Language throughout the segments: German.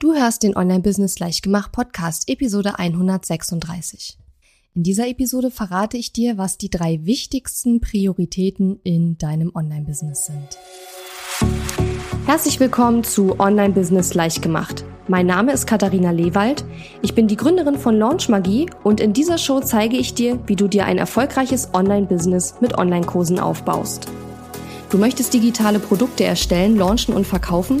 Du hörst den Online-Business Leichtgemacht Podcast, Episode 136. In dieser Episode verrate ich dir, was die drei wichtigsten Prioritäten in deinem Online-Business sind. Herzlich willkommen zu Online-Business Leichtgemacht. Mein Name ist Katharina Lewald. Ich bin die Gründerin von Launch Magie und in dieser Show zeige ich dir, wie du dir ein erfolgreiches Online-Business mit Online-Kursen aufbaust. Du möchtest digitale Produkte erstellen, launchen und verkaufen?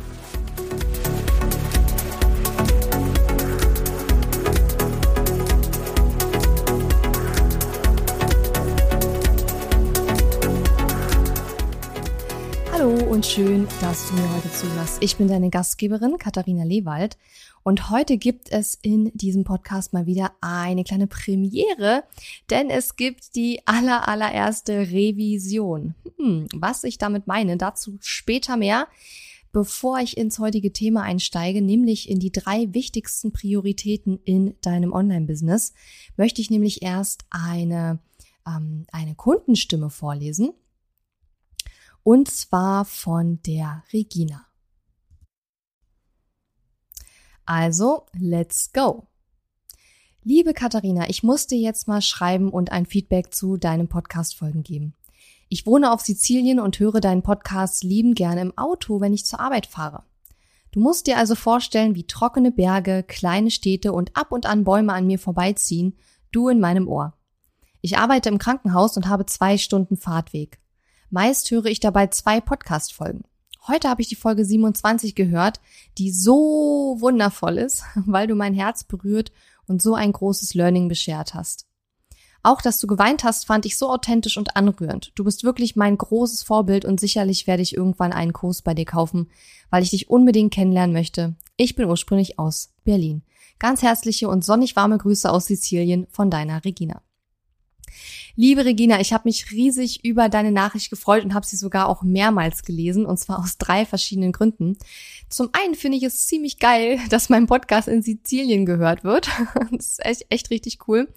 Und schön, dass du mir heute zuhörst. Ich bin deine Gastgeberin Katharina Lewald und heute gibt es in diesem Podcast mal wieder eine kleine Premiere, denn es gibt die aller allererste Revision. Hm, was ich damit meine, dazu später mehr. Bevor ich ins heutige Thema einsteige, nämlich in die drei wichtigsten Prioritäten in deinem Online-Business, möchte ich nämlich erst eine, ähm, eine Kundenstimme vorlesen und zwar von der Regina. Also, let's go. Liebe Katharina, ich muss dir jetzt mal schreiben und ein Feedback zu deinen Podcast-Folgen geben. Ich wohne auf Sizilien und höre deinen Podcast lieben gerne im Auto, wenn ich zur Arbeit fahre. Du musst dir also vorstellen, wie trockene Berge, kleine Städte und ab und an Bäume an mir vorbeiziehen, du in meinem Ohr. Ich arbeite im Krankenhaus und habe zwei Stunden Fahrtweg. Meist höre ich dabei zwei Podcast-Folgen. Heute habe ich die Folge 27 gehört, die so wundervoll ist, weil du mein Herz berührt und so ein großes Learning beschert hast. Auch, dass du geweint hast, fand ich so authentisch und anrührend. Du bist wirklich mein großes Vorbild und sicherlich werde ich irgendwann einen Kurs bei dir kaufen, weil ich dich unbedingt kennenlernen möchte. Ich bin ursprünglich aus Berlin. Ganz herzliche und sonnig warme Grüße aus Sizilien von deiner Regina. Liebe Regina, ich habe mich riesig über deine Nachricht gefreut und habe sie sogar auch mehrmals gelesen, und zwar aus drei verschiedenen Gründen. Zum einen finde ich es ziemlich geil, dass mein Podcast in Sizilien gehört wird. Das ist echt, echt richtig cool.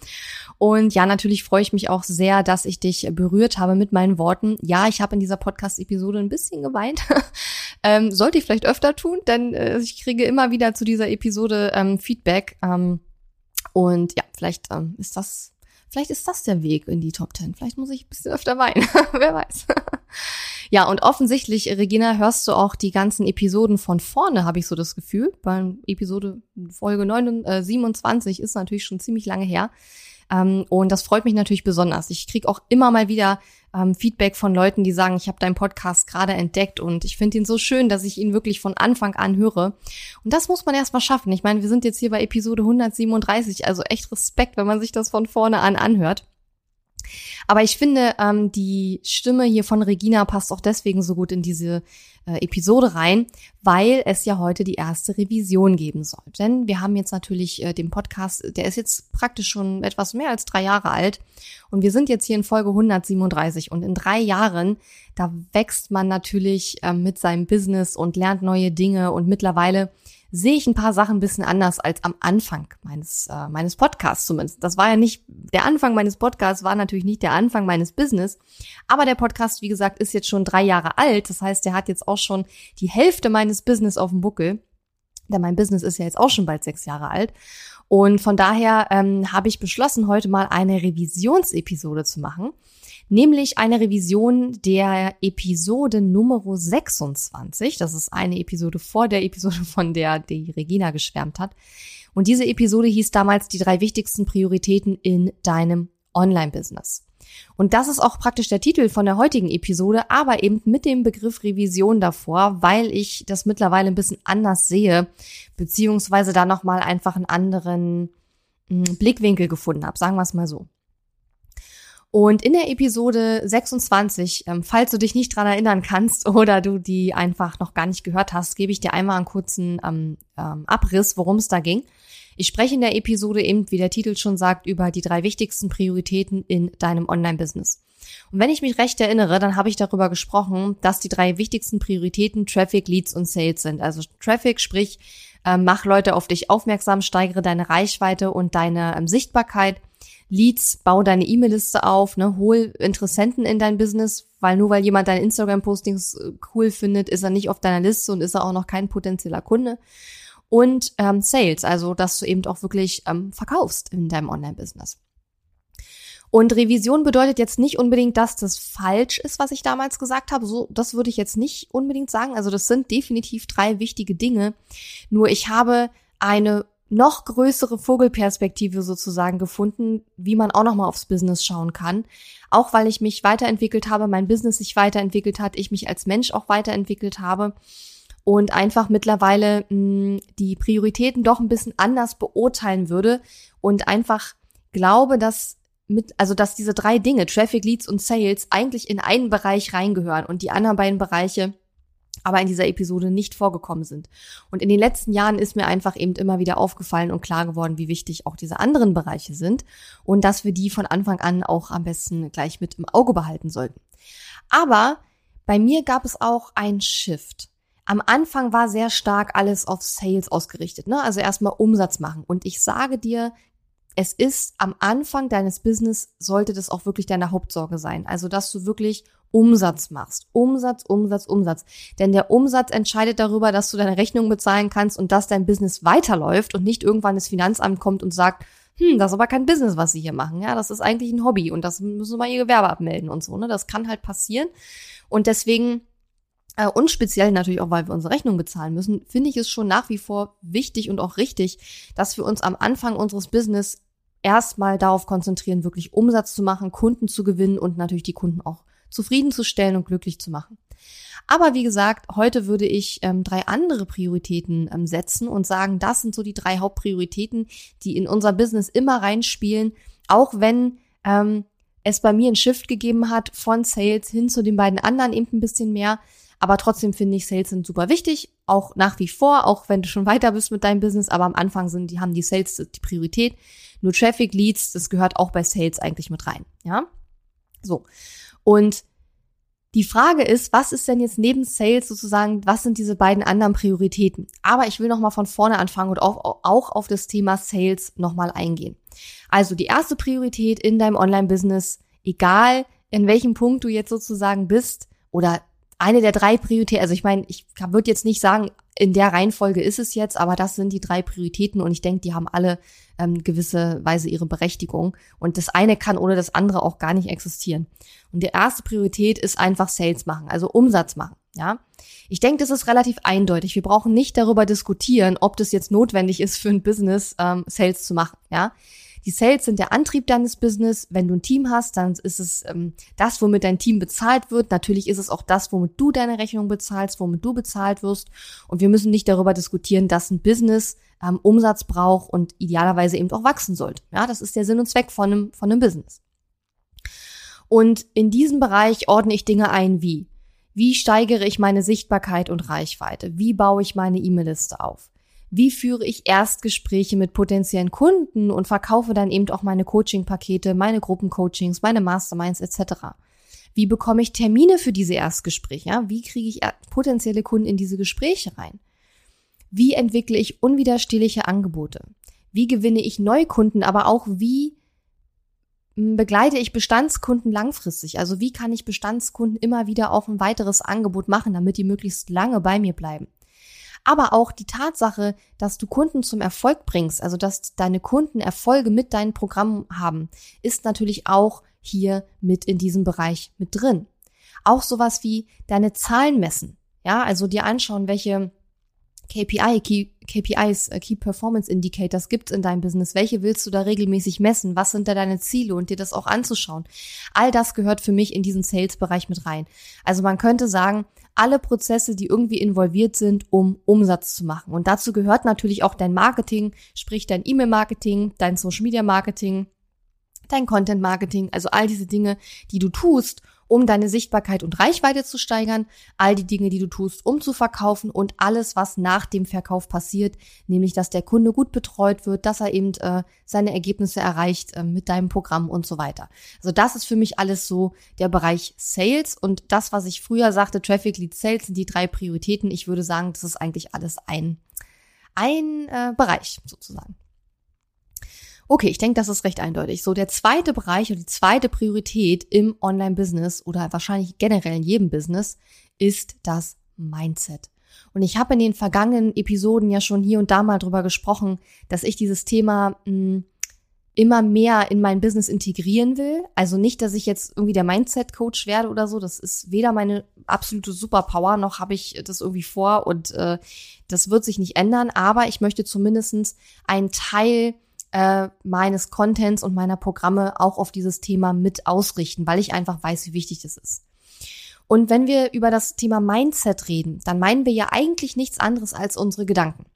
Und ja, natürlich freue ich mich auch sehr, dass ich dich berührt habe mit meinen Worten. Ja, ich habe in dieser Podcast-Episode ein bisschen geweint. ähm, sollte ich vielleicht öfter tun, denn äh, ich kriege immer wieder zu dieser Episode ähm, Feedback. Ähm, und ja, vielleicht ähm, ist das Vielleicht ist das der Weg in die Top Ten. Vielleicht muss ich ein bisschen öfter weinen. Wer weiß. ja, und offensichtlich, Regina, hörst du auch die ganzen Episoden von vorne, habe ich so das Gefühl. Bei Episode Folge 9, äh, 27 ist natürlich schon ziemlich lange her. Ähm, und das freut mich natürlich besonders. Ich krieg auch immer mal wieder ähm, Feedback von Leuten, die sagen, ich habe deinen Podcast gerade entdeckt und ich finde ihn so schön, dass ich ihn wirklich von Anfang an höre. Und das muss man erstmal schaffen. Ich meine, wir sind jetzt hier bei Episode 137, also echt Respekt, wenn man sich das von vorne an anhört. Aber ich finde, ähm, die Stimme hier von Regina passt auch deswegen so gut in diese äh, Episode rein, weil es ja heute die erste Revision geben soll. Denn wir haben jetzt natürlich äh, den Podcast, der ist jetzt praktisch schon etwas mehr als drei Jahre alt. Und wir sind jetzt hier in Folge 137 und in drei Jahren, da wächst man natürlich äh, mit seinem Business und lernt neue Dinge. Und mittlerweile sehe ich ein paar Sachen ein bisschen anders als am Anfang meines, äh, meines Podcasts zumindest. Das war ja nicht, der Anfang meines Podcasts war natürlich nicht der Anfang meines Business. Aber der Podcast, wie gesagt, ist jetzt schon drei Jahre alt. Das heißt, der hat jetzt auch schon die Hälfte meines Business auf dem Buckel. Denn mein Business ist ja jetzt auch schon bald sechs Jahre alt. Und von daher ähm, habe ich beschlossen, heute mal eine Revisionsepisode zu machen nämlich eine Revision der Episode Nummer 26. Das ist eine Episode vor der Episode, von der die Regina geschwärmt hat. Und diese Episode hieß damals die drei wichtigsten Prioritäten in deinem Online-Business. Und das ist auch praktisch der Titel von der heutigen Episode, aber eben mit dem Begriff Revision davor, weil ich das mittlerweile ein bisschen anders sehe, beziehungsweise da nochmal einfach einen anderen hm, Blickwinkel gefunden habe, sagen wir es mal so. Und in der Episode 26, ähm, falls du dich nicht dran erinnern kannst oder du die einfach noch gar nicht gehört hast, gebe ich dir einmal einen kurzen ähm, ähm, Abriss, worum es da ging. Ich spreche in der Episode eben, wie der Titel schon sagt, über die drei wichtigsten Prioritäten in deinem Online-Business. Und wenn ich mich recht erinnere, dann habe ich darüber gesprochen, dass die drei wichtigsten Prioritäten Traffic, Leads und Sales sind. Also Traffic, sprich, mach Leute auf dich aufmerksam, steigere deine Reichweite und deine Sichtbarkeit. Leads, bau deine E-Mail-Liste auf, ne, hol Interessenten in dein Business, weil nur weil jemand deine Instagram-Postings äh, cool findet, ist er nicht auf deiner Liste und ist er auch noch kein potenzieller Kunde. Und ähm, Sales, also dass du eben auch wirklich ähm, verkaufst in deinem Online-Business. Und Revision bedeutet jetzt nicht unbedingt, dass das falsch ist, was ich damals gesagt habe. So, das würde ich jetzt nicht unbedingt sagen. Also das sind definitiv drei wichtige Dinge. Nur ich habe eine noch größere Vogelperspektive sozusagen gefunden, wie man auch noch mal aufs Business schauen kann. Auch weil ich mich weiterentwickelt habe, mein Business sich weiterentwickelt hat, ich mich als Mensch auch weiterentwickelt habe und einfach mittlerweile mh, hm, die Prioritäten doch ein bisschen anders beurteilen würde und einfach glaube, dass mit, also dass diese drei Dinge, Traffic, Leads und Sales, eigentlich in einen Bereich reingehören und die anderen beiden Bereiche aber in dieser Episode nicht vorgekommen sind. Und in den letzten Jahren ist mir einfach eben immer wieder aufgefallen und klar geworden, wie wichtig auch diese anderen Bereiche sind und dass wir die von Anfang an auch am besten gleich mit im Auge behalten sollten. Aber bei mir gab es auch ein Shift. Am Anfang war sehr stark alles auf Sales ausgerichtet, ne? Also erstmal Umsatz machen. Und ich sage dir es ist am Anfang deines Business sollte das auch wirklich deine Hauptsorge sein. Also, dass du wirklich Umsatz machst. Umsatz, Umsatz, Umsatz. Denn der Umsatz entscheidet darüber, dass du deine Rechnung bezahlen kannst und dass dein Business weiterläuft und nicht irgendwann das Finanzamt kommt und sagt, hm, das ist aber kein Business, was sie hier machen. Ja, das ist eigentlich ein Hobby und das müssen sie mal ihr Gewerbe abmelden und so, ne? Das kann halt passieren. Und deswegen äh, und speziell natürlich auch, weil wir unsere Rechnung bezahlen müssen, finde ich es schon nach wie vor wichtig und auch richtig, dass wir uns am Anfang unseres Business erstmal darauf konzentrieren, wirklich Umsatz zu machen, Kunden zu gewinnen und natürlich die Kunden auch zufriedenzustellen und glücklich zu machen. Aber wie gesagt, heute würde ich ähm, drei andere Prioritäten ähm, setzen und sagen, das sind so die drei Hauptprioritäten, die in unser Business immer reinspielen, auch wenn ähm, es bei mir einen Shift gegeben hat von Sales hin zu den beiden anderen eben ein bisschen mehr. Aber trotzdem finde ich, Sales sind super wichtig, auch nach wie vor, auch wenn du schon weiter bist mit deinem Business, aber am Anfang sind, die haben die Sales die Priorität. Nur Traffic Leads, das gehört auch bei Sales eigentlich mit rein, ja? So. Und die Frage ist, was ist denn jetzt neben Sales sozusagen, was sind diese beiden anderen Prioritäten? Aber ich will nochmal von vorne anfangen und auch, auch auf das Thema Sales nochmal eingehen. Also die erste Priorität in deinem Online-Business, egal in welchem Punkt du jetzt sozusagen bist oder eine der drei Prioritäten, also ich meine, ich würde jetzt nicht sagen, in der Reihenfolge ist es jetzt, aber das sind die drei Prioritäten und ich denke, die haben alle ähm, gewisse Weise ihre Berechtigung und das eine kann ohne das andere auch gar nicht existieren. Und die erste Priorität ist einfach Sales machen, also Umsatz machen, ja. Ich denke, das ist relativ eindeutig. Wir brauchen nicht darüber diskutieren, ob das jetzt notwendig ist für ein Business, ähm, Sales zu machen, ja. Die Sales sind der Antrieb deines Business. Wenn du ein Team hast, dann ist es ähm, das, womit dein Team bezahlt wird. Natürlich ist es auch das, womit du deine Rechnung bezahlst, womit du bezahlt wirst. Und wir müssen nicht darüber diskutieren, dass ein Business ähm, Umsatz braucht und idealerweise eben auch wachsen sollte. Ja, das ist der Sinn und Zweck von einem, von einem Business. Und in diesem Bereich ordne ich Dinge ein wie, wie steigere ich meine Sichtbarkeit und Reichweite? Wie baue ich meine E-Mail-Liste auf? Wie führe ich Erstgespräche mit potenziellen Kunden und verkaufe dann eben auch meine Coaching-Pakete, meine Gruppencoachings, meine Masterminds etc. Wie bekomme ich Termine für diese Erstgespräche? Wie kriege ich potenzielle Kunden in diese Gespräche rein? Wie entwickle ich unwiderstehliche Angebote? Wie gewinne ich Neukunden, aber auch wie begleite ich Bestandskunden langfristig? Also wie kann ich Bestandskunden immer wieder auch ein weiteres Angebot machen, damit die möglichst lange bei mir bleiben? Aber auch die Tatsache, dass du Kunden zum Erfolg bringst, also dass deine Kunden Erfolge mit deinen Programmen haben, ist natürlich auch hier mit in diesem Bereich mit drin. Auch sowas wie deine Zahlen messen. Ja, also dir anschauen, welche KPI, Key, KPIs, äh, Key Performance Indicators gibt's in deinem Business? Welche willst du da regelmäßig messen? Was sind da deine Ziele und dir das auch anzuschauen? All das gehört für mich in diesen Sales-Bereich mit rein. Also man könnte sagen, alle Prozesse, die irgendwie involviert sind, um Umsatz zu machen. Und dazu gehört natürlich auch dein Marketing, sprich dein E-Mail-Marketing, dein Social-Media-Marketing, dein Content-Marketing, also all diese Dinge, die du tust, um deine Sichtbarkeit und Reichweite zu steigern, all die Dinge, die du tust, um zu verkaufen und alles, was nach dem Verkauf passiert, nämlich dass der Kunde gut betreut wird, dass er eben äh, seine Ergebnisse erreicht äh, mit deinem Programm und so weiter. Also das ist für mich alles so der Bereich Sales und das, was ich früher sagte, Traffic Lead Sales sind die drei Prioritäten. Ich würde sagen, das ist eigentlich alles ein, ein äh, Bereich sozusagen. Okay, ich denke, das ist recht eindeutig. So, der zweite Bereich und die zweite Priorität im Online-Business oder wahrscheinlich generell in jedem Business ist das Mindset. Und ich habe in den vergangenen Episoden ja schon hier und da mal drüber gesprochen, dass ich dieses Thema mh, hm, immer mehr in mein Business integrieren will. Also nicht, dass ich jetzt irgendwie der Mindset-Coach werde oder so. Das ist weder meine absolute Superpower, noch habe ich das irgendwie vor und äh, das wird sich nicht ändern. Aber ich möchte zumindestens einen Teil äh, meines Contents und meiner Programme auch auf dieses Thema mit ausrichten, weil ich einfach weiß, wie wichtig das ist. Und wenn wir über das Thema Mindset reden, dann meinen wir ja eigentlich nichts anderes als unsere Gedanken.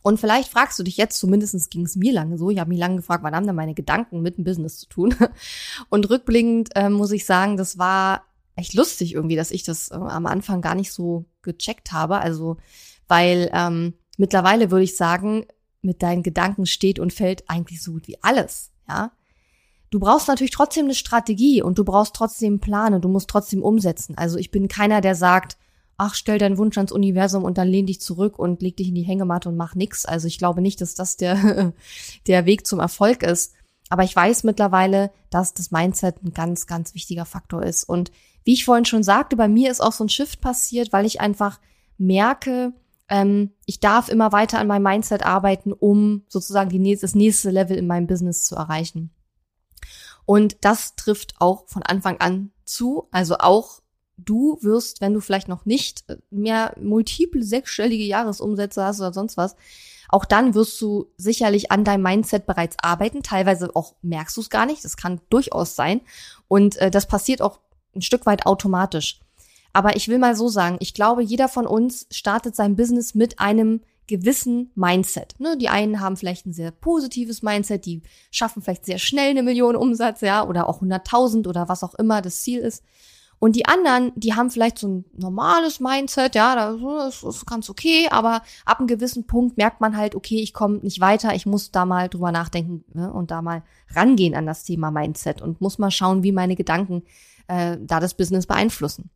Und vielleicht fragst du dich jetzt, zumindest ging es mir lange so, ich habe mich lange gefragt, wann haben denn meine Gedanken mit dem Business zu tun? Und rückblickend äh, muss ich sagen, das war echt lustig irgendwie, dass ich das äh, am Anfang gar nicht so gecheckt habe. Also, weil ähm, mittlerweile würde ich sagen, mit deinen Gedanken steht und fällt eigentlich so gut wie alles, ja. Du brauchst natürlich trotzdem eine Strategie und du brauchst trotzdem einen Plan und du musst trotzdem umsetzen. Also ich bin keiner, der sagt, ach, stell deinen Wunsch ans Universum und dann lehn dich zurück und leg dich in die Hängematte und mach nix. Also ich glaube nicht, dass das der, der Weg zum Erfolg ist. Aber ich weiß mittlerweile, dass das Mindset ein ganz, ganz wichtiger Faktor ist. Und wie ich vorhin schon sagte, bei mir ist auch so ein Shift passiert, weil ich einfach merke, ähm, ich darf immer weiter an meinem Mindset arbeiten, um sozusagen die das nächste Level in meinem Business zu erreichen. Und das trifft auch von Anfang an zu. Also auch du wirst, wenn du vielleicht noch nicht äh, mehr multiple sechsstellige Jahresumsätze hast oder sonst was, auch dann wirst du sicherlich an deinem Mindset bereits arbeiten. Teilweise auch merkst du es gar nicht. Das kann durchaus sein. Und äh, das passiert auch ein Stück weit automatisch. Aber ich will mal so sagen, ich glaube, jeder von uns startet sein Business mit einem gewissen Mindset. Ne, die einen haben vielleicht ein sehr positives Mindset, die schaffen vielleicht sehr schnell eine Million Umsatz, ja, oder auch 100.000 oder was auch immer das Ziel ist. Und die anderen, die haben vielleicht so ein normales Mindset, ja, das ist ganz okay, aber ab einem gewissen Punkt merkt man halt, okay, ich komme nicht weiter, ich muss da mal drüber nachdenken ne, und da mal rangehen an das Thema Mindset und muss mal schauen, wie meine Gedanken äh, da das Business beeinflussen.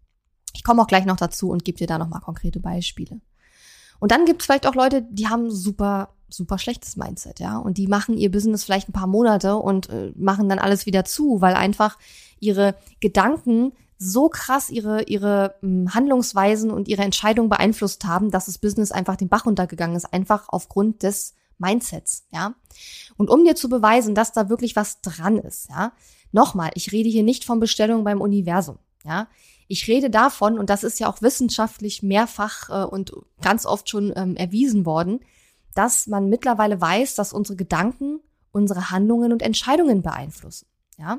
Ich komme auch gleich noch dazu und gebe dir da nochmal konkrete Beispiele. Und dann gibt es vielleicht auch Leute, die haben super, super schlechtes Mindset, ja. Und die machen ihr Business vielleicht ein paar Monate und äh, machen dann alles wieder zu, weil einfach ihre Gedanken so krass ihre, ihre mh, hm, Handlungsweisen und ihre Entscheidungen beeinflusst haben, dass das Business einfach den Bach runtergegangen ist, einfach aufgrund des Mindsets, ja. Und um dir zu beweisen, dass da wirklich was dran ist, ja. Nochmal, ich rede hier nicht von Bestellungen beim Universum, ja. Ich rede davon, und das ist ja auch wissenschaftlich mehrfach äh, und ganz oft schon ähm, erwiesen worden, dass man mittlerweile weiß, dass unsere Gedanken unsere Handlungen und Entscheidungen beeinflussen. Ja?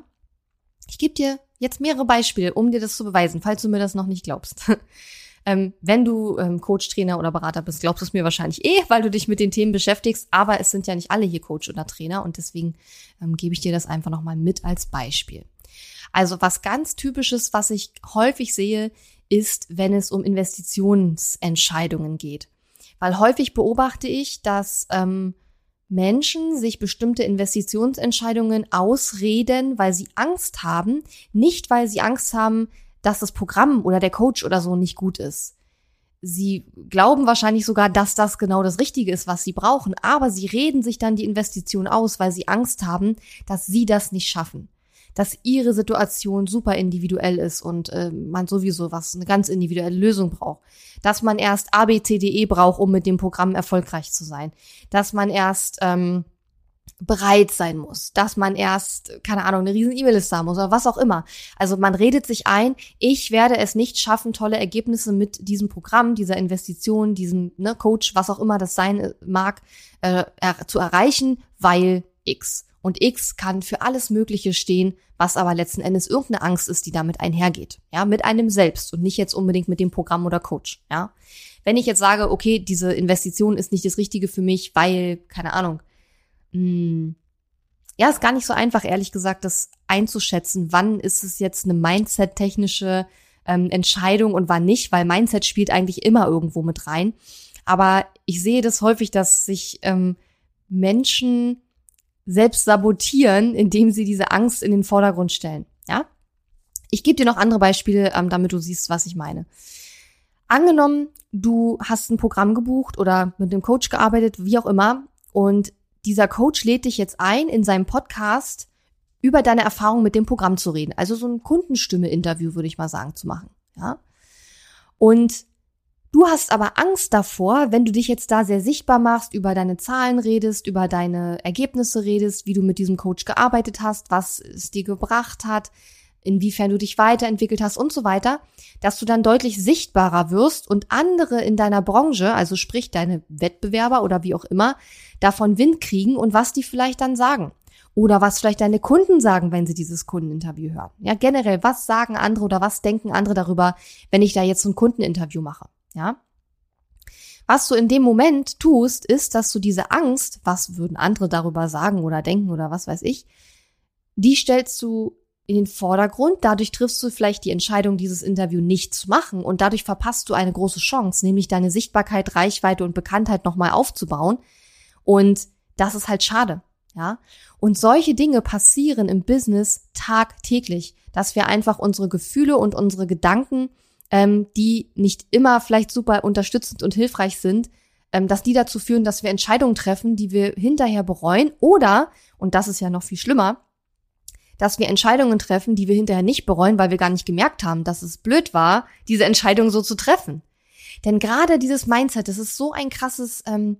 Ich gebe dir jetzt mehrere Beispiele, um dir das zu beweisen, falls du mir das noch nicht glaubst. ähm, wenn du ähm, Coach, Trainer oder Berater bist, glaubst du es mir wahrscheinlich eh, weil du dich mit den Themen beschäftigst. Aber es sind ja nicht alle hier Coach oder Trainer und deswegen ähm, gebe ich dir das einfach nochmal mit als Beispiel. Also was ganz typisches, was ich häufig sehe, ist, wenn es um Investitionsentscheidungen geht. Weil häufig beobachte ich, dass ähm, Menschen sich bestimmte Investitionsentscheidungen ausreden, weil sie Angst haben, nicht weil sie Angst haben, dass das Programm oder der Coach oder so nicht gut ist. Sie glauben wahrscheinlich sogar, dass das genau das Richtige ist, was sie brauchen, aber sie reden sich dann die Investition aus, weil sie Angst haben, dass sie das nicht schaffen dass ihre Situation super individuell ist und äh, man sowieso was, eine ganz individuelle Lösung braucht. Dass man erst ABCDE braucht, um mit dem Programm erfolgreich zu sein. Dass man erst ähm, bereit sein muss, dass man erst, keine Ahnung, eine riesen E-Mail-Liste haben muss oder was auch immer. Also man redet sich ein, ich werde es nicht schaffen, tolle Ergebnisse mit diesem Programm, dieser Investition, diesem ne, Coach, was auch immer das sein äh, mag, äh, er, zu erreichen, weil X. Und X kann für alles Mögliche stehen, was aber letzten Endes irgendeine Angst ist, die damit einhergeht. Ja, mit einem selbst und nicht jetzt unbedingt mit dem Programm oder Coach. Ja. Wenn ich jetzt sage, okay, diese Investition ist nicht das Richtige für mich, weil, keine Ahnung, mh, hm, Ja, ist gar nicht so einfach, ehrlich gesagt, das einzuschätzen. Wann ist es jetzt eine Mindset-technische ähm, Entscheidung und wann nicht, weil Mindset spielt eigentlich immer irgendwo mit rein. Aber ich sehe das häufig, dass sich ähm, Menschen selbst sabotieren, indem sie diese Angst in den Vordergrund stellen. Ja? Ich gebe dir noch andere Beispiele, ähm, damit du siehst, was ich meine. Angenommen, du hast ein Programm gebucht oder mit einem Coach gearbeitet, wie auch immer, und dieser Coach lädt dich jetzt ein, in seinem Podcast über deine Erfahrung mit dem Programm zu reden. Also so ein Kundenstimme-Interview, würde ich mal sagen, zu machen. Ja. Und du hast aber Angst davor, wenn du dich jetzt da sehr sichtbar machst, über deine Zahlen redest, über deine Ergebnisse redest, wie du mit diesem Coach gearbeitet hast, was es dir gebracht hat, inwiefern du dich weiterentwickelt hast und so weiter, dass du dann deutlich sichtbarer wirst und andere in deiner Branche, also sprich deine Wettbewerber oder wie auch immer, davon Wind kriegen und was die vielleicht dann sagen. Oder was vielleicht deine Kunden sagen, wenn sie dieses Kundeninterview hören. Ja, generell, was sagen andere oder was denken andere darüber, wenn ich da jetzt so ein Kundeninterview mache? Ja. Was du in dem Moment tust, ist, dass du diese Angst, was würden andere darüber sagen oder denken oder was weiß ich, die stellst du in den Vordergrund. Dadurch triffst du vielleicht die Entscheidung, dieses Interview nicht zu machen und dadurch verpasst du eine große Chance, nämlich deine Sichtbarkeit, Reichweite und Bekanntheit nochmal aufzubauen. Und das ist halt schade. Ja. Und solche Dinge passieren im Business tagtäglich, dass wir einfach unsere Gefühle und unsere Gedanken, ähm, die nicht immer vielleicht super unterstützend und hilfreich sind, ähm, dass die dazu führen, dass wir Entscheidungen treffen, die wir hinterher bereuen oder, und das ist ja noch viel schlimmer, dass wir Entscheidungen treffen, die wir hinterher nicht bereuen, weil wir gar nicht gemerkt haben, dass es blöd war, diese Entscheidung so zu treffen. Denn gerade dieses Mindset, das ist so ein krasses, ähm,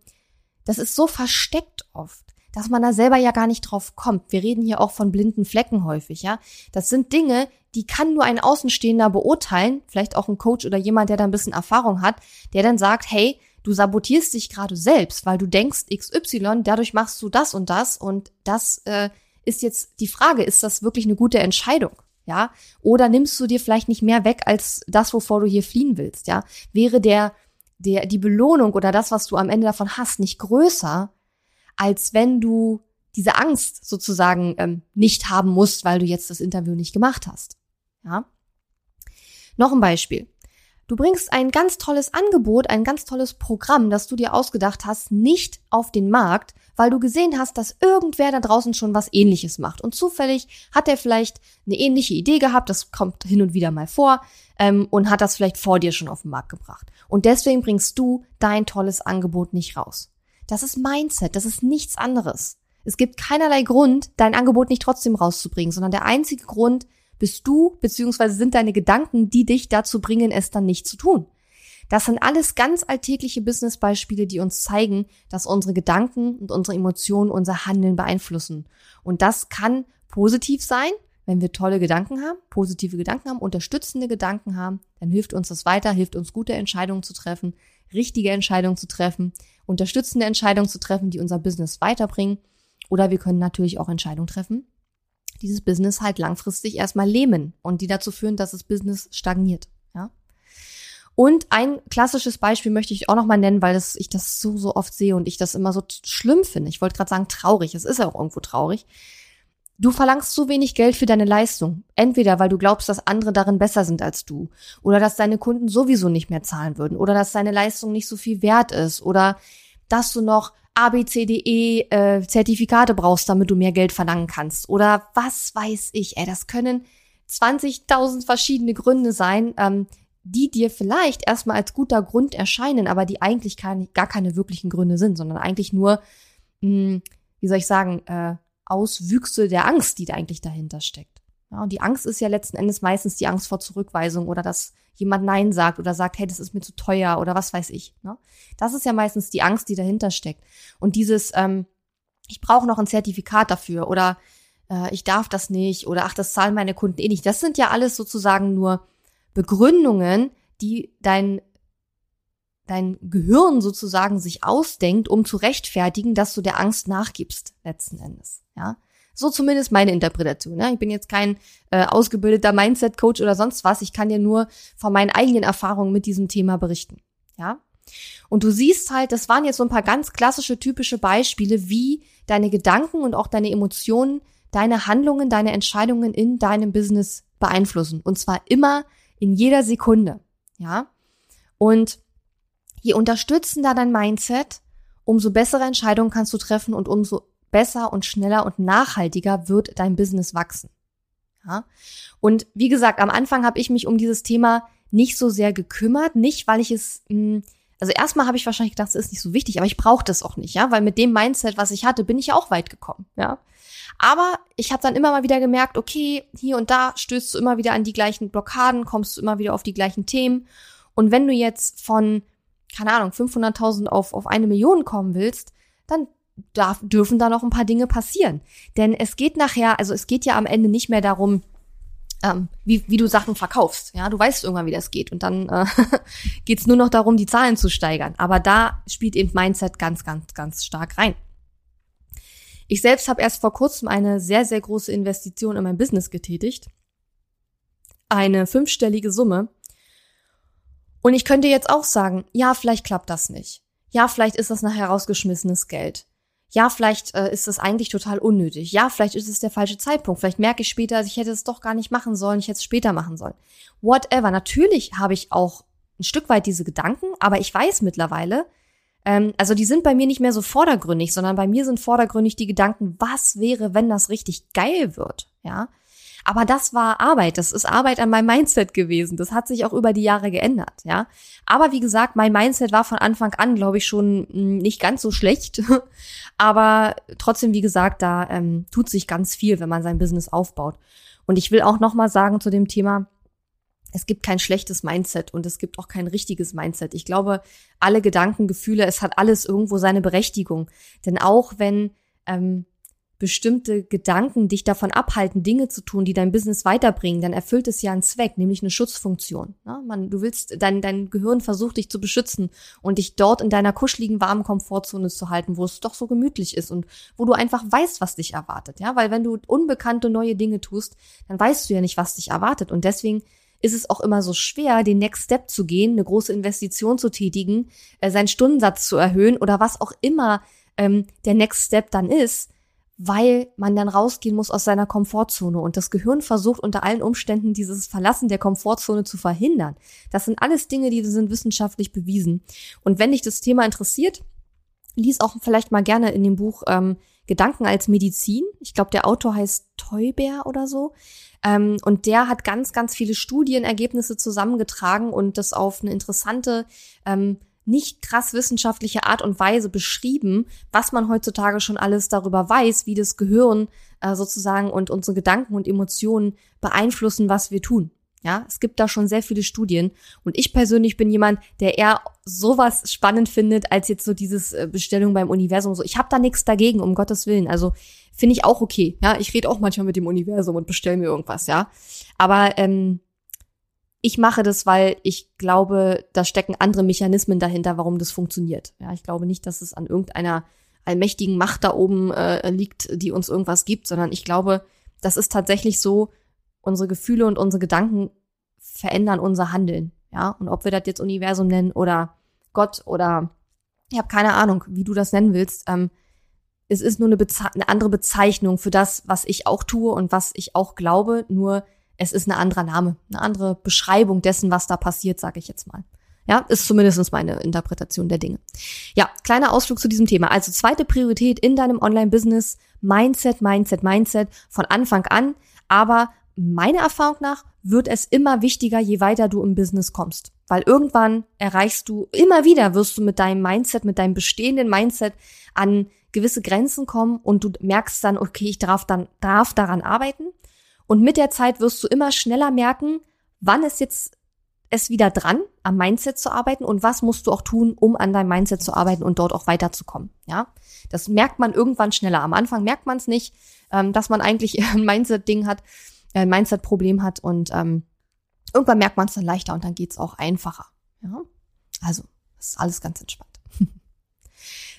das ist so versteckt oft, dass man da selber ja gar nicht drauf kommt. Wir reden hier auch von blinden Flecken häufig, ja. Das sind Dinge, die kann nur ein Außenstehender beurteilen, vielleicht auch ein Coach oder jemand, der da ein bisschen Erfahrung hat, der dann sagt, hey, du sabotierst dich gerade selbst, weil du denkst XY, dadurch machst du das und das und das äh, ist jetzt die Frage, ist das wirklich eine gute Entscheidung? Ja? Oder nimmst du dir vielleicht nicht mehr weg als das, wovor du hier fliehen willst? Ja? Wäre der, der, die Belohnung oder das, was du am Ende davon hast, nicht größer, als wenn du diese Angst sozusagen ähm, nicht haben musst, weil du jetzt das Interview nicht gemacht hast. Ja? Noch ein Beispiel. Du bringst ein ganz tolles Angebot, ein ganz tolles Programm, das du dir ausgedacht hast, nicht auf den Markt, weil du gesehen hast, dass irgendwer da draußen schon was ähnliches macht. Und zufällig hat er vielleicht eine ähnliche Idee gehabt, das kommt hin und wieder mal vor, ähm, und hat das vielleicht vor dir schon auf den Markt gebracht. Und deswegen bringst du dein tolles Angebot nicht raus. Das ist Mindset, das ist nichts anderes. Es gibt keinerlei Grund, dein Angebot nicht trotzdem rauszubringen, sondern der einzige Grund bist du, beziehungsweise sind deine Gedanken, die dich dazu bringen, es dann nicht zu tun. Das sind alles ganz alltägliche Businessbeispiele, die uns zeigen, dass unsere Gedanken und unsere Emotionen unser Handeln beeinflussen. Und das kann positiv sein, wenn wir tolle Gedanken haben, positive Gedanken haben, unterstützende Gedanken haben, dann hilft uns das weiter, hilft uns gute Entscheidungen zu treffen, richtige Entscheidungen zu treffen, unterstützende Entscheidungen zu treffen, die unser Business weiterbringen. Oder wir können natürlich auch Entscheidungen treffen, dieses Business halt langfristig erstmal lähmen und die dazu führen, dass das Business stagniert. Ja. Und ein klassisches Beispiel möchte ich auch noch mal nennen, weil das, ich das so, so oft sehe und ich das immer so schlimm finde. Ich wollte gerade sagen traurig. Es ist ja auch irgendwo traurig. Du verlangst zu wenig Geld für deine Leistung. Entweder weil du glaubst, dass andere darin besser sind als du. Oder dass deine Kunden sowieso nicht mehr zahlen würden. Oder dass deine Leistung nicht so viel wert ist. Oder dass du noch ABCDE äh, Zertifikate brauchst, damit du mehr Geld verlangen kannst. Oder was weiß ich, ey, das können 20.000 verschiedene Gründe sein, ähm, die dir vielleicht erstmal als guter Grund erscheinen, aber die eigentlich keine, gar keine wirklichen Gründe sind, sondern eigentlich nur, mh, hm, wie soll ich sagen, äh, Auswüchse der Angst, die da eigentlich dahinter steckt. Ja, und die Angst ist ja letzten Endes meistens die Angst vor Zurückweisung oder dass jemand Nein sagt oder sagt, hey, das ist mir zu teuer oder was weiß ich. Ne? Das ist ja meistens die Angst, die dahinter steckt. Und dieses, ähm, ich brauche noch ein Zertifikat dafür oder äh, ich darf das nicht oder ach, das zahlen meine Kunden eh nicht. Das sind ja alles sozusagen nur Begründungen, die dein dein Gehirn sozusagen sich ausdenkt, um zu rechtfertigen, dass du der Angst nachgibst letzten Endes. Ja, so zumindest meine Interpretation. Ne? Ich bin jetzt kein äh, ausgebildeter Mindset-Coach oder sonst was. Ich kann dir nur von meinen eigenen Erfahrungen mit diesem Thema berichten. Ja. Und du siehst halt, das waren jetzt so ein paar ganz klassische, typische Beispiele, wie deine Gedanken und auch deine Emotionen deine Handlungen, deine Entscheidungen in deinem Business beeinflussen. Und zwar immer in jeder Sekunde. Ja. Und je unterstützender dein Mindset, umso bessere Entscheidungen kannst du treffen und umso besser und schneller und nachhaltiger wird dein Business wachsen. Ja? Und wie gesagt, am Anfang habe ich mich um dieses Thema nicht so sehr gekümmert, nicht weil ich es, hm, also erstmal habe ich wahrscheinlich gedacht, es ist nicht so wichtig, aber ich brauche das auch nicht, ja, weil mit dem Mindset, was ich hatte, bin ich ja auch weit gekommen, ja. Aber ich habe dann immer mal wieder gemerkt, okay, hier und da stößt du immer wieder an die gleichen Blockaden, kommst du immer wieder auf die gleichen Themen. Und wenn du jetzt von, keine Ahnung, 500.000 auf, auf eine Million kommen willst, dann darf, dürfen da noch ein paar Dinge passieren. Denn es geht nachher, also es geht ja am Ende nicht mehr darum, ähm, wie, wie du Sachen verkaufst. Ja, du weißt irgendwann, wie das geht. Und dann äh, geht nur noch darum, die Zahlen zu steigern. Aber da spielt eben Mindset ganz, ganz, ganz stark rein. Ich selbst habe erst vor kurzem eine sehr, sehr große Investition in mein Business getätigt. Eine fünfstellige Summe. Und ich könnte jetzt auch sagen, ja, vielleicht klappt das nicht. Ja, vielleicht ist das nachher rausgeschmissenes Geld ja, vielleicht äh, ist das eigentlich total unnötig. Ja, vielleicht ist es der falsche Zeitpunkt. Vielleicht merke ich später, ich hätte es doch gar nicht machen sollen, ich hätte es später machen sollen. Whatever. Natürlich habe ich auch ein Stück weit diese Gedanken, aber ich weiß mittlerweile, ähm, also die sind bei mir nicht mehr so vordergründig, sondern bei mir sind vordergründig die Gedanken, was wäre, wenn das richtig geil wird, ja? Aber das war Arbeit. Das ist Arbeit an meinem Mindset gewesen. Das hat sich auch über die Jahre geändert, ja. Aber wie gesagt, mein Mindset war von Anfang an, glaube ich, schon hm, nicht ganz so schlecht. Aber trotzdem, wie gesagt, da ähm, tut sich ganz viel, wenn man sein Business aufbaut. Und ich will auch noch mal sagen zu dem Thema, es gibt kein schlechtes Mindset und es gibt auch kein richtiges Mindset. Ich glaube, alle Gedanken, Gefühle, es hat alles irgendwo seine Berechtigung. Denn auch wenn ähm, bestimmte Gedanken dich davon abhalten, Dinge zu tun, die dein Business weiterbringen, dann erfüllt es ja einen Zweck, nämlich eine Schutzfunktion. Ja, man, du willst, dein, dein Gehirn versucht dich zu beschützen und dich dort in deiner kuscheligen, warmen Komfortzone zu halten, wo es doch so gemütlich ist und wo du einfach weißt, was dich erwartet. Ja, weil wenn du unbekannte neue Dinge tust, dann weißt du ja nicht, was dich erwartet. Und deswegen ist es auch immer so schwer, den Next Step zu gehen, eine große Investition zu tätigen, äh, seinen Stundensatz zu erhöhen oder was auch immer ähm, der Next Step dann ist, weil man dann rausgehen muss aus seiner Komfortzone und das Gehirn versucht unter allen Umständen dieses Verlassen der Komfortzone zu verhindern. Das sind alles Dinge, die sind wissenschaftlich bewiesen. Und wenn dich das Thema interessiert, lies auch vielleicht mal gerne in dem Buch ähm, Gedanken als Medizin. Ich glaube, der Autor heißt Teuber oder so. Ähm, und der hat ganz, ganz viele Studienergebnisse zusammengetragen und das auf eine interessante ähm, nicht krass wissenschaftliche Art und Weise beschrieben, was man heutzutage schon alles darüber weiß, wie das Gehirn äh, sozusagen und unsere Gedanken und Emotionen beeinflussen, was wir tun. Ja, es gibt da schon sehr viele Studien und ich persönlich bin jemand, der eher sowas spannend findet als jetzt so dieses äh, Bestellung beim Universum so. Ich habe da nichts dagegen, um Gottes Willen. Also finde ich auch okay. Ja, ich rede auch manchmal mit dem Universum und bestelle mir irgendwas, ja. Aber ähm, ich mache das, weil ich glaube, da stecken andere Mechanismen dahinter, warum das funktioniert. Ja, ich glaube nicht, dass es an irgendeiner allmächtigen Macht da oben äh, liegt, die uns irgendwas gibt, sondern ich glaube, das ist tatsächlich so, unsere Gefühle und unsere Gedanken verändern unser Handeln. Ja, und ob wir das jetzt Universum nennen oder Gott oder ich habe keine Ahnung, wie du das nennen willst. Ähm, es ist nur eine, eine andere Bezeichnung für das, was ich auch tue und was ich auch glaube. Nur es ist ein anderer Name, eine andere Beschreibung dessen, was da passiert, sage ich jetzt mal. Ja, ist zumindest meine Interpretation der Dinge. Ja, kleiner Ausflug zu diesem Thema. Also zweite Priorität in deinem Online-Business, Mindset, Mindset, Mindset von Anfang an. Aber meiner Erfahrung nach wird es immer wichtiger, je weiter du im Business kommst. Weil irgendwann erreichst du, immer wieder wirst du mit deinem Mindset, mit deinem bestehenden Mindset an gewisse Grenzen kommen und du merkst dann, okay, ich darf dann, darf daran arbeiten. Und mit der Zeit wirst du immer schneller merken, wann ist jetzt es wieder dran, am Mindset zu arbeiten und was musst du auch tun, um an deinem Mindset zu arbeiten und dort auch weiterzukommen. Ja, das merkt man irgendwann schneller. Am Anfang merkt man es nicht, ähm, dass man eigentlich ein Mindset-Ding hat, äh, ein Mindset-Problem hat und ähm, irgendwann merkt man es dann leichter und dann geht's auch einfacher. Ja, also das ist alles ganz entspannt.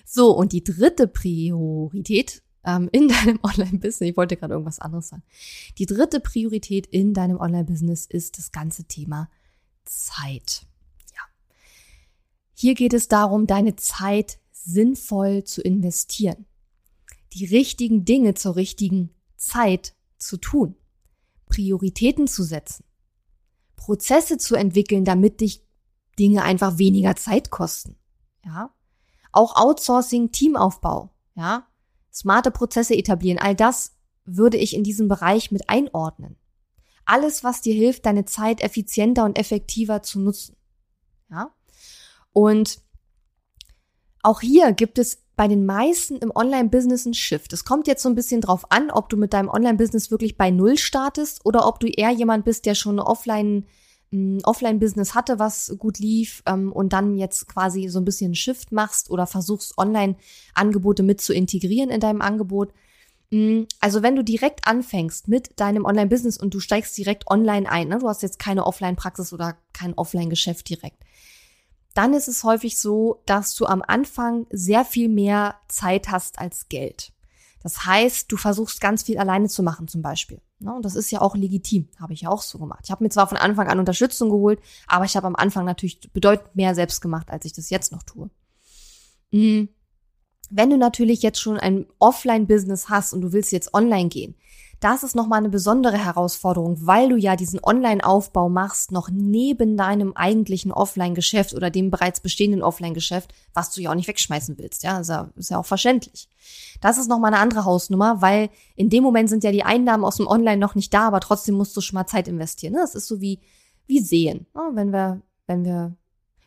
so und die dritte Priorität ähm, in deinem Online-Business, ich wollte gerade irgendwas anderes sagen. Die dritte Priorität in deinem Online-Business ist das ganze Thema Zeit. Ja. Hier geht es darum, deine Zeit sinnvoll zu investieren. Die richtigen Dinge zur richtigen Zeit zu tun. Prioritäten zu setzen. Prozesse zu entwickeln, damit dich Dinge einfach weniger Zeit kosten. Ja. Auch Outsourcing, Teamaufbau. Ja. Smarte Prozesse etablieren. All das würde ich in diesem Bereich mit einordnen. Alles, was dir hilft, deine Zeit effizienter und effektiver zu nutzen. Ja. Und auch hier gibt es bei den meisten im Online-Business ein Shift. Es kommt jetzt so ein bisschen drauf an, ob du mit deinem Online-Business wirklich bei Null startest oder ob du eher jemand bist, der schon offline Offline-Business hatte, was gut lief ähm, und dann jetzt quasi so ein bisschen Shift machst oder versuchst, Online-Angebote mit zu integrieren in deinem Angebot. Mm, also wenn du direkt anfängst mit deinem Online-Business und du steigst direkt online ein, ne, du hast jetzt keine Offline-Praxis oder kein Offline-Geschäft direkt, dann ist es häufig so, dass du am Anfang sehr viel mehr Zeit hast als Geld. Das heißt, du versuchst ganz viel alleine zu machen zum Beispiel. Ne? Und das ist ja auch legitim, habe ich ja auch so gemacht. Ich habe mir zwar von Anfang an Unterstützung geholt, aber ich habe am Anfang natürlich bedeutend mehr selbst gemacht, als ich das jetzt noch tue. Mhm. Wenn du natürlich jetzt schon ein Offline-Business hast und du willst jetzt online gehen, das ist nochmal eine besondere Herausforderung, weil du ja diesen Online-Aufbau machst, noch neben deinem eigentlichen Offline-Geschäft oder dem bereits bestehenden Offline-Geschäft, was du ja auch nicht wegschmeißen willst. Ja, ist ja, ist ja auch verständlich. Das ist nochmal eine andere Hausnummer, weil in dem Moment sind ja die Einnahmen aus dem Online noch nicht da, aber trotzdem musst du schon mal Zeit investieren. Das ist so wie, wie sehen. Wenn wir, wenn wir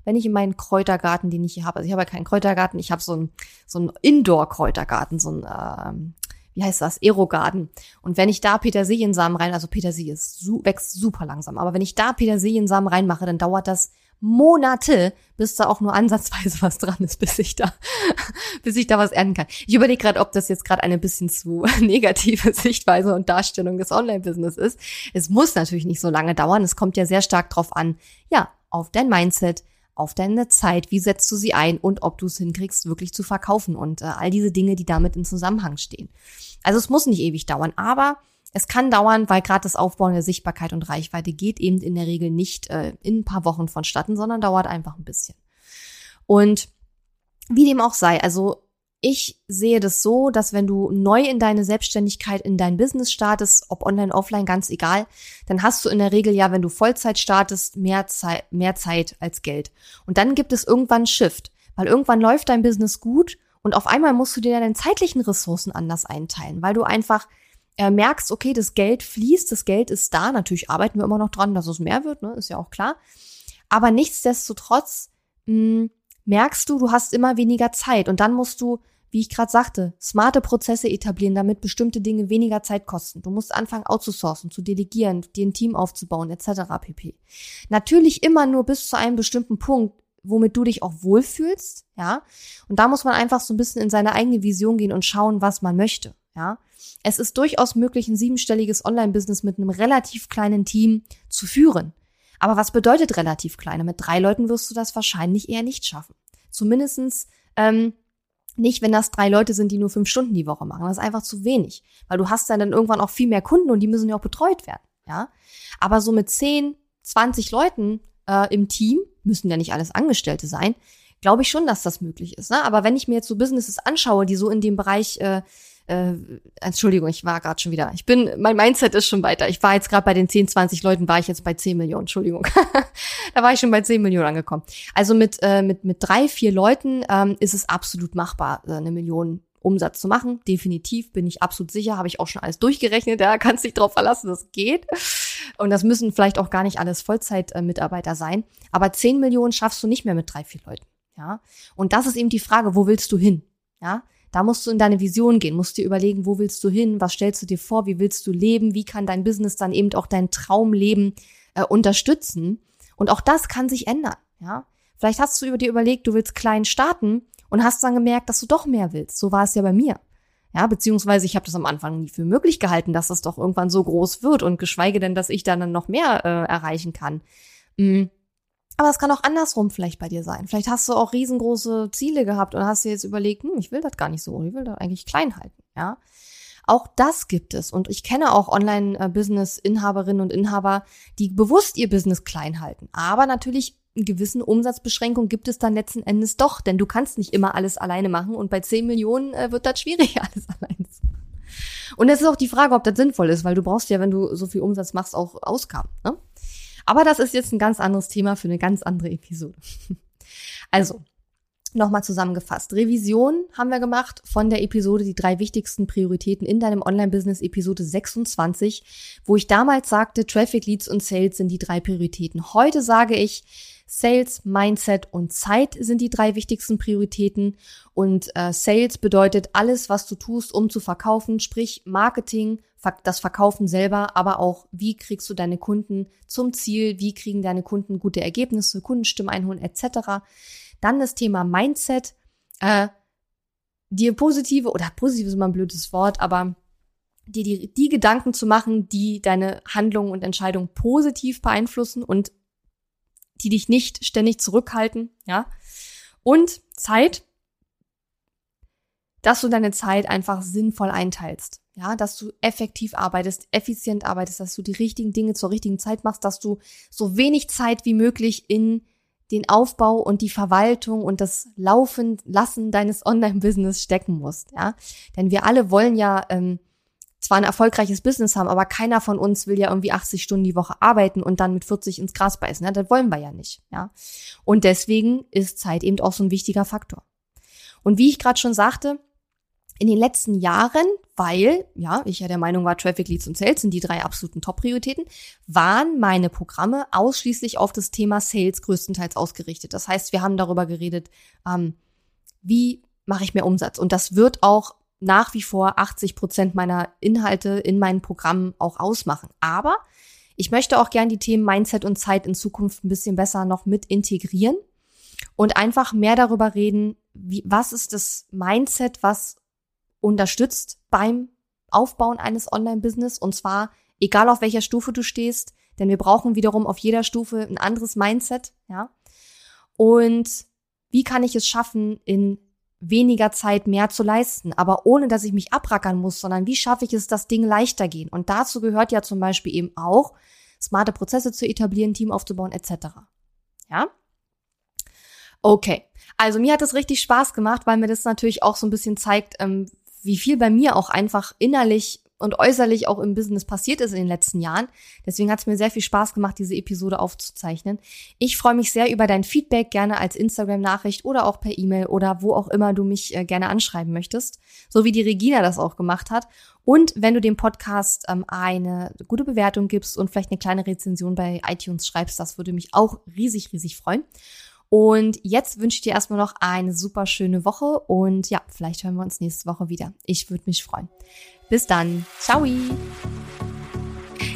wenn ich in meinen Kräutergarten, den ich hier habe, also ich habe ja keinen Kräutergarten, ich habe so einen so einen Indoor-Kräutergarten, so ein ähm, wie heißt das, Aerogarden. Und wenn ich da Petersiliensamen rein, also Petersilie su wächst super langsam, aber wenn ich da Petersiliensamen reinmache, dann dauert das Monate, bis da auch nur ansatzweise was dran ist, bis ich da, bis ich da was ernten kann. Ich überlege gerade, ob das jetzt gerade eine bisschen zu negative Sichtweise und Darstellung des Online-Business ist. Es muss natürlich nicht so lange dauern. Es kommt ja sehr stark drauf an, ja, auf dein Mindset, auf deine Zeit, wie setzt du sie ein und ob du es hinkriegst, wirklich zu verkaufen und äh, all diese Dinge, die damit in Zusammenhang stehen. Also es muss nicht ewig dauern, aber es kann dauern, weil gerade das Aufbauen der Sichtbarkeit und Reichweite geht eben in der Regel nicht äh, in ein paar Wochen vonstatten, sondern dauert einfach ein bisschen. Und wie dem auch sei, also ich sehe das so, dass wenn du neu in deine Selbstständigkeit, in dein Business startest, ob online, offline, ganz egal, dann hast du in der Regel ja, wenn du Vollzeit startest, mehr Zeit, mehr Zeit als Geld. Und dann gibt es irgendwann Shift, weil irgendwann läuft dein Business gut und auf einmal musst du dir deine zeitlichen Ressourcen anders einteilen, weil du einfach äh, merkst, okay, das Geld fließt, das Geld ist da. Natürlich arbeiten wir immer noch dran, dass es mehr wird, ne? ist ja auch klar. Aber nichtsdestotrotz mh, hm, merkst du, du hast immer weniger Zeit und dann musst du wie ich gerade sagte, smarte Prozesse etablieren, damit bestimmte Dinge weniger Zeit kosten. Du musst anfangen outzusourcen, zu delegieren, dir ein Team aufzubauen, etc. pp. Natürlich immer nur bis zu einem bestimmten Punkt, womit du dich auch wohlfühlst, ja. Und da muss man einfach so ein bisschen in seine eigene Vision gehen und schauen, was man möchte, ja. Es ist durchaus möglich, ein siebenstelliges Online-Business mit einem relativ kleinen Team zu führen. Aber was bedeutet relativ kleine? Mit drei Leuten wirst du das wahrscheinlich eher nicht schaffen. Zumindestens ähm, nicht, wenn das drei Leute sind, die nur fünf Stunden die Woche machen. Das ist einfach zu wenig. Weil du hast dann, irgendwann auch viel mehr Kunden und die müssen ja auch betreut werden. Ja. Aber so mit zehn, zwanzig Leuten äh, im Team, müssen ja nicht alles Angestellte sein, glaube ich schon, dass das möglich ist. Ne? Aber wenn ich mir jetzt so Businesses anschaue, die so in dem Bereich äh, äh, Entschuldigung, ich war gerade schon wieder. Ich bin, mein Mindset ist schon weiter. Ich war jetzt gerade bei den 10, 20 Leuten, war ich jetzt bei 10 Millionen, Entschuldigung. da war ich schon bei 10 Millionen angekommen. Also mit, äh, mit, mit drei, vier Leuten ähm, ist es absolut machbar, äh, eine Million Umsatz zu machen. Definitiv bin ich absolut sicher, habe ich auch schon alles durchgerechnet. Da ja, kannst dich drauf verlassen, das geht. Und das müssen vielleicht auch gar nicht alles Vollzeitmitarbeiter sein. Aber 10 Millionen schaffst du nicht mehr mit drei, vier Leuten. Ja. Und das ist eben die Frage, wo willst du hin? Ja. Da musst du in deine Vision gehen, musst dir überlegen, wo willst du hin, was stellst du dir vor, wie willst du leben, wie kann dein Business dann eben auch dein Traumleben äh, unterstützen. Und auch das kann sich ändern, ja. Vielleicht hast du über dir überlegt, du willst klein starten und hast dann gemerkt, dass du doch mehr willst. So war es ja bei mir. Ja, beziehungsweise ich habe das am Anfang nie für möglich gehalten, dass das doch irgendwann so groß wird und geschweige denn, dass ich dann noch mehr äh, erreichen kann. Mhm. Aber es kann auch andersrum vielleicht bei dir sein. Vielleicht hast du auch riesengroße Ziele gehabt und hast dir jetzt überlegt, hm, ich will das gar nicht so, ich will das eigentlich klein halten, ja. Auch das gibt es. Und ich kenne auch Online-Business-Inhaberinnen und Inhaber, die bewusst ihr Business klein halten. Aber natürlich einen gewissen Umsatzbeschränkung gibt es dann letzten Endes doch, denn du kannst nicht immer alles alleine machen und bei 10 Millionen äh, wird das schwierig, alles alleine zu machen. Und es ist auch die Frage, ob das sinnvoll ist, weil du brauchst ja, wenn du so viel Umsatz machst, auch Ausgaben. Ne? Aber das ist jetzt ein ganz anderes Thema für eine ganz andere Episode. Also, Nochmal zusammengefasst. Revision haben wir gemacht von der Episode die drei wichtigsten Prioritäten in deinem Online-Business Episode 26, wo ich damals sagte, Traffic, Leads und Sales sind die drei Prioritäten. Heute sage ich, Sales, Mindset und Zeit sind die drei wichtigsten Prioritäten. Und äh, Sales bedeutet alles, was du tust, um zu verkaufen, sprich Marketing, das Verkaufen selber, aber auch, wie kriegst du deine Kunden zum Ziel, wie kriegen deine Kunden gute Ergebnisse, Kundenstimmen einholen etc. Dann das Thema Mindset, äh, dir positive, oder positiv ist immer ein blödes Wort, aber dir die, die Gedanken zu machen, die deine Handlungen und Entscheidungen positiv beeinflussen und die dich nicht ständig zurückhalten, ja. Und Zeit, dass du deine Zeit einfach sinnvoll einteilst. Ja, dass du effektiv arbeitest, effizient arbeitest, dass du die richtigen Dinge zur richtigen Zeit machst, dass du so wenig Zeit wie möglich in den Aufbau und die Verwaltung und das Laufen lassen deines Online-Business stecken musst. Ja, denn wir alle wollen ja ähm, zwar ein erfolgreiches Business haben, aber keiner von uns will ja irgendwie 80 Stunden die Woche arbeiten und dann mit 40 ins Gras beißen. Ja, das wollen wir ja nicht. Ja, und deswegen ist Zeit eben auch so ein wichtiger Faktor. Und wie ich gerade schon sagte, in den letzten Jahren, weil, ja, ich ja der Meinung war, Traffic, Leads und Sales sind die drei absoluten Top-Prioritäten, waren meine Programme ausschließlich auf das Thema Sales größtenteils ausgerichtet. Das heißt, wir haben darüber geredet, ähm, wie mache ich mehr Umsatz? Und das wird auch nach wie vor 80 Prozent meiner Inhalte in meinen Programmen auch ausmachen. Aber ich möchte auch gern die Themen Mindset und Zeit in Zukunft ein bisschen besser noch mit integrieren und einfach mehr darüber reden, wie, was ist das Mindset, was unterstützt beim Aufbauen eines Online-Business und zwar egal auf welcher Stufe du stehst, denn wir brauchen wiederum auf jeder Stufe ein anderes Mindset, ja. Und wie kann ich es schaffen, in weniger Zeit mehr zu leisten, aber ohne dass ich mich abrackern muss, sondern wie schaffe ich es, dass Dinge leichter gehen? Und dazu gehört ja zum Beispiel eben auch, smarte Prozesse zu etablieren, Team aufzubauen, etc. Ja? Okay. Also mir hat es richtig Spaß gemacht, weil mir das natürlich auch so ein bisschen zeigt, ähm, wie viel bei mir auch einfach innerlich und äußerlich auch im Business passiert ist in den letzten Jahren. Deswegen hat es mir sehr viel Spaß gemacht, diese Episode aufzuzeichnen. Ich freue mich sehr über dein Feedback, gerne als Instagram-Nachricht oder auch per E-Mail oder wo auch immer du mich äh, gerne anschreiben möchtest, so wie die Regina das auch gemacht hat. Und wenn du dem Podcast ähm, eine gute Bewertung gibst und vielleicht eine kleine Rezension bei iTunes schreibst, das würde mich auch riesig, riesig freuen. Und jetzt wünsche ich dir erstmal noch eine super schöne Woche und ja, vielleicht hören wir uns nächste Woche wieder. Ich würde mich freuen. Bis dann. Ciao.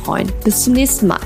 freuen. Bis zum nächsten Mal.